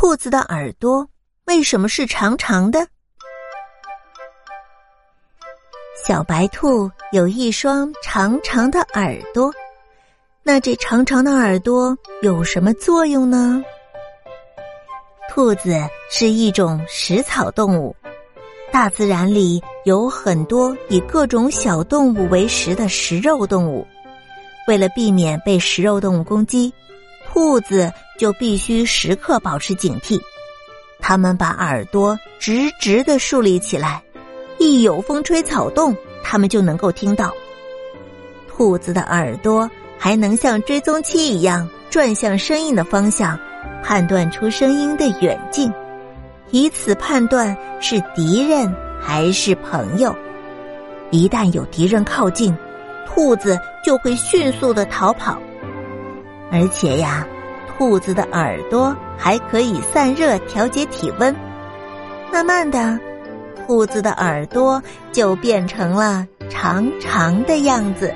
兔子的耳朵为什么是长长的？小白兔有一双长长的耳朵，那这长长的耳朵有什么作用呢？兔子是一种食草动物，大自然里有很多以各种小动物为食的食肉动物。为了避免被食肉动物攻击，兔子就必须时刻保持警惕。它们把耳朵直直的竖立起来，一有风吹草动，它们就能够听到。兔子的耳朵还能像追踪器一样转向声音的方向，判断出声音的远近，以此判断是敌人还是朋友。一旦有敌人靠近，兔子就会迅速的逃跑，而且呀，兔子的耳朵还可以散热、调节体温。慢慢的，兔子的耳朵就变成了长长的样子。